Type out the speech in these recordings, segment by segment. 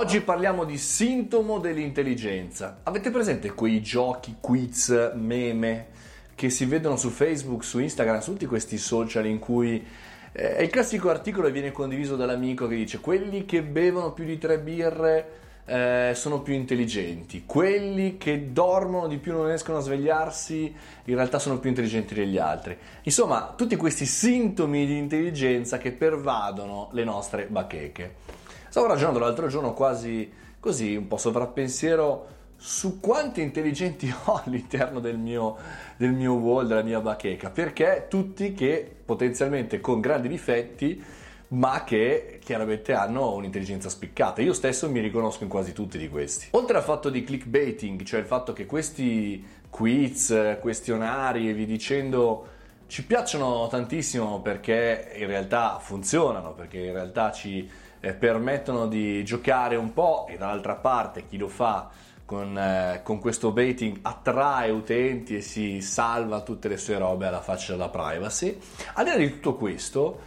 Oggi parliamo di sintomo dell'intelligenza. Avete presente quei giochi, quiz, meme che si vedono su Facebook, su Instagram, su tutti questi social in cui eh, è il classico articolo che viene condiviso dall'amico che dice quelli che bevono più di tre birre eh, sono più intelligenti, quelli che dormono di più non riescono a svegliarsi in realtà sono più intelligenti degli altri. Insomma, tutti questi sintomi di intelligenza che pervadono le nostre bacheche. Stavo ragionando l'altro giorno quasi così, un po' sovrappensiero, su quanti intelligenti ho all'interno del mio, del mio wall, della mia bacheca, perché tutti che potenzialmente con grandi difetti, ma che chiaramente hanno un'intelligenza spiccata. Io stesso mi riconosco in quasi tutti di questi. Oltre al fatto di clickbaiting, cioè il fatto che questi quiz, questionari e vi dicendo ci piacciono tantissimo perché in realtà funzionano, perché in realtà ci eh, permettono di giocare un po' e dall'altra parte chi lo fa con, eh, con, questo baiting attrae utenti e si salva tutte le sue robe alla faccia della privacy. Al di là di tutto questo,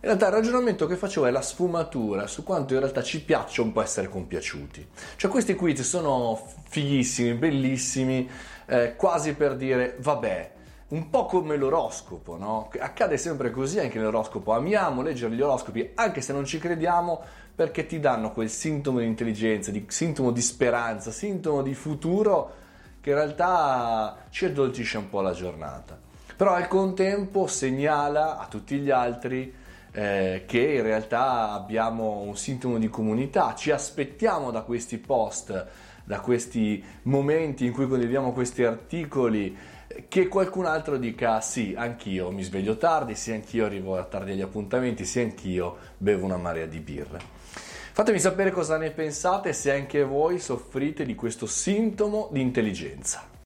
in realtà il ragionamento che facevo è la sfumatura su quanto in realtà ci piaccia un po' essere compiaciuti. Cioè questi quiz sono fighissimi, bellissimi, eh, quasi per dire vabbè, un po' come l'oroscopo, no? Accade sempre così anche nell'oroscopo. Amiamo leggere gli oroscopi anche se non ci crediamo perché ti danno quel sintomo di intelligenza, di, sintomo di speranza, sintomo di futuro che in realtà ci addolcisce un po' la giornata. Però al contempo segnala a tutti gli altri eh, che in realtà abbiamo un sintomo di comunità, ci aspettiamo da questi post, da questi momenti in cui condividiamo questi articoli che qualcun altro dica sì, anch'io mi sveglio tardi, sì, anch'io arrivo tardi agli appuntamenti, sì, anch'io bevo una marea di birre. Fatemi sapere cosa ne pensate se anche voi soffrite di questo sintomo di intelligenza.